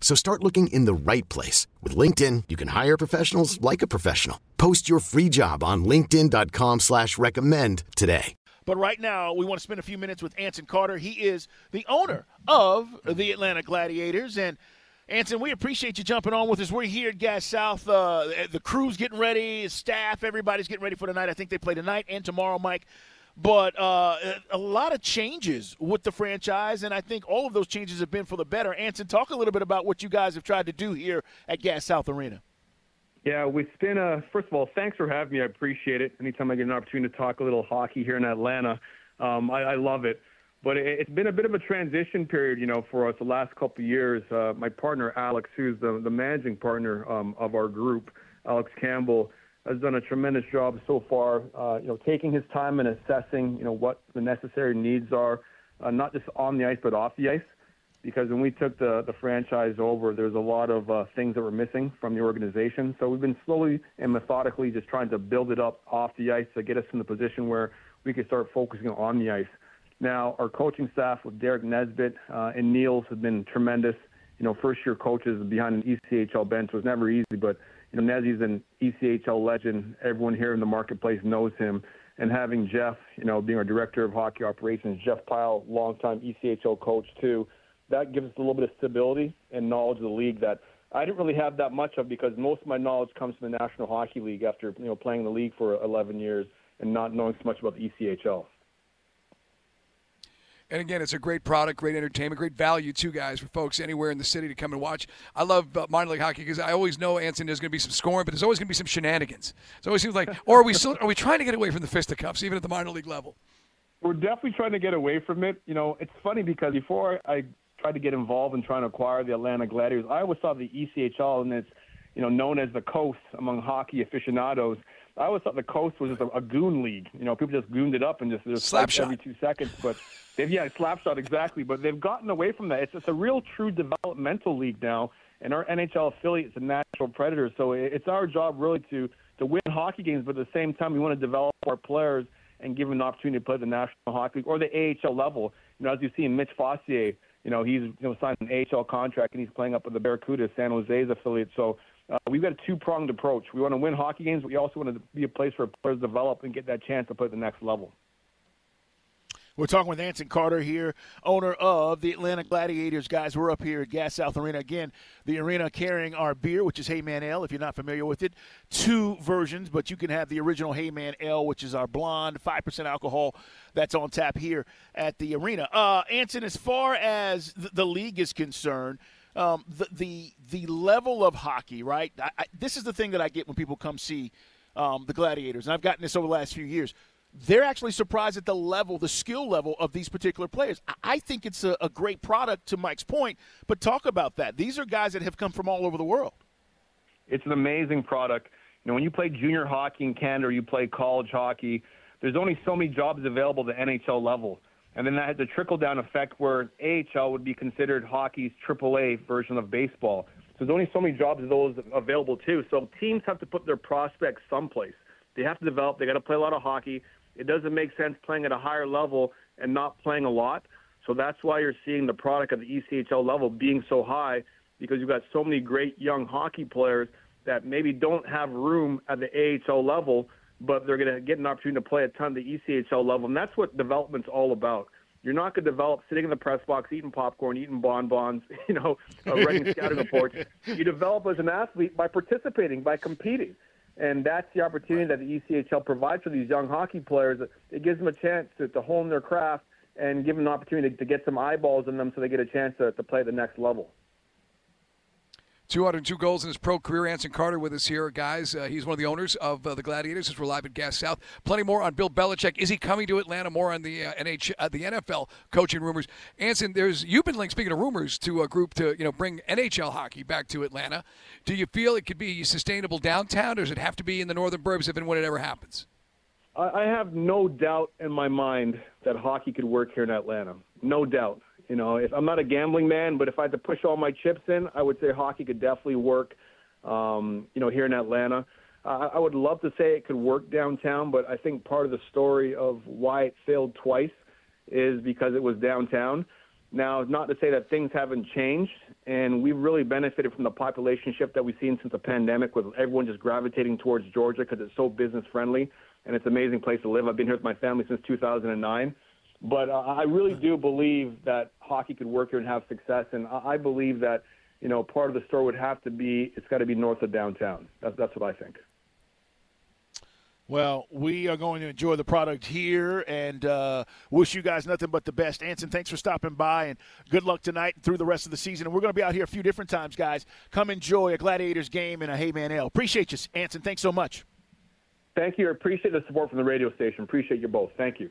So start looking in the right place. With LinkedIn, you can hire professionals like a professional. Post your free job on linkedin.com slash recommend today. But right now, we want to spend a few minutes with Anson Carter. He is the owner of the Atlanta Gladiators. And, Anson, we appreciate you jumping on with us. We're here at Gas South. Uh, the crew's getting ready, staff, everybody's getting ready for tonight. I think they play tonight and tomorrow, Mike. But uh, a lot of changes with the franchise, and I think all of those changes have been for the better. Anson, talk a little bit about what you guys have tried to do here at Gas South Arena. Yeah, it's been a first of all, thanks for having me. I appreciate it. Anytime I get an opportunity to talk a little hockey here in Atlanta, um, I, I love it. But it, it's been a bit of a transition period, you know, for us the last couple of years. Uh, my partner Alex, who's the, the managing partner um, of our group, Alex Campbell, has done a tremendous job so far. Uh, you know, taking his time and assessing, you know, what the necessary needs are, uh, not just on the ice but off the ice because when we took the, the franchise over, there's a lot of uh, things that were missing from the organization. So we've been slowly and methodically just trying to build it up off the ice to get us in the position where we can start focusing on the ice. Now, our coaching staff with Derek Nesbitt uh, and Niels have been tremendous. You know, first year coaches behind an ECHL bench was never easy, but you know, Nezzy's an ECHL legend. Everyone here in the marketplace knows him. And having Jeff, you know, being our director of hockey operations, Jeff Pyle, longtime ECHL coach too, that gives us a little bit of stability and knowledge of the league that I didn't really have that much of because most of my knowledge comes from the National Hockey League after you know playing the league for 11 years and not knowing so much about the ECHL. And again, it's a great product, great entertainment, great value too, guys, for folks anywhere in the city to come and watch. I love uh, minor league hockey because I always know, Anson, there's going to be some scoring, but there's always going to be some shenanigans. It always seems like, or are we still are we trying to get away from the fisticuffs, even at the minor league level? We're definitely trying to get away from it. You know, it's funny because before I tried to get involved in trying to acquire the Atlanta Gladiators. I always saw the ECHL, and it's you know known as the Coast among hockey aficionados. I always thought the Coast was just a, a goon league. You know, people just gooned it up and just just slap shot every two seconds. But they've yeah, slap shot exactly. But they've gotten away from that. It's it's a real true developmental league now, and our NHL affiliate is a Nashville Predator. So it's our job really to to win hockey games, but at the same time we want to develop our players and give them an opportunity to play the National Hockey League or the AHL level. You know, as you see in Mitch Fossier you know, he's you know signed an AHL contract and he's playing up with the Barracuda, San Jose's affiliate. So uh, we've got a two-pronged approach. We want to win hockey games, but we also want to be a place where players develop and get that chance to play at the next level. We're talking with Anson Carter here, owner of the Atlanta Gladiators. Guys, we're up here at Gas South Arena. Again, the arena carrying our beer, which is Heyman Ale, if you're not familiar with it. Two versions, but you can have the original Heyman Ale, which is our blonde, 5% alcohol that's on tap here at the arena. Uh, Anson, as far as the league is concerned, um, the, the, the level of hockey, right? I, I, this is the thing that I get when people come see um, the Gladiators, and I've gotten this over the last few years they're actually surprised at the level, the skill level of these particular players. I think it's a, a, great product to Mike's point, but talk about that. These are guys that have come from all over the world. It's an amazing product. You know, when you play junior hockey in Canada or you play college hockey, there's only so many jobs available at the NHL level. And then that has a trickle down effect where AHL would be considered hockey's AAA version of baseball. So there's only so many jobs of those available too. So teams have to put their prospects someplace. They have to develop. They got to play a lot of hockey It doesn't make sense playing at a higher level and not playing a lot. So that's why you're seeing the product of the ECHL level being so high because you've got so many great young hockey players that maybe don't have room at the AHL level, but they're going to get an opportunity to play a ton at the ECHL level. And that's what development's all about. You're not going to develop sitting in the press box, eating popcorn, eating bonbons, you know, uh, writing scouting reports. You develop as an athlete by participating, by competing. And that's the opportunity that the ECHL provides for these young hockey players. It gives them a chance to, to hone their craft and give them an opportunity to get some eyeballs in them so they get a chance to, to play the next level. 202 goals in his pro career. Anson Carter with us here, guys. Uh, he's one of the owners of uh, the Gladiators. As we're live at Gas South. Plenty more on Bill Belichick. Is he coming to Atlanta? More on the uh, NH, uh, the NFL coaching rumors. Anson, there's you've been linked. Speaking of rumors, to a group to you know bring NHL hockey back to Atlanta. Do you feel it could be sustainable downtown, or does it have to be in the northern burbs if and when it ever happens? I have no doubt in my mind that hockey could work here in Atlanta. No doubt. You know, if I'm not a gambling man, but if I had to push all my chips in, I would say hockey could definitely work. Um, you know, here in Atlanta, uh, I would love to say it could work downtown, but I think part of the story of why it failed twice is because it was downtown. Now, not to say that things haven't changed, and we've really benefited from the population shift that we've seen since the pandemic, with everyone just gravitating towards Georgia because it's so business friendly and it's an amazing place to live. I've been here with my family since 2009. But uh, I really do believe that hockey could work here and have success, and I believe that you know part of the store would have to be it's got to be north of downtown. That's that's what I think. Well, we are going to enjoy the product here and uh, wish you guys nothing but the best. Anson, thanks for stopping by and good luck tonight and through the rest of the season. And we're going to be out here a few different times, guys. Come enjoy a Gladiators game and a Hey Man Ale. Appreciate you, Anson. Thanks so much. Thank you. I appreciate the support from the radio station. Appreciate you both. Thank you.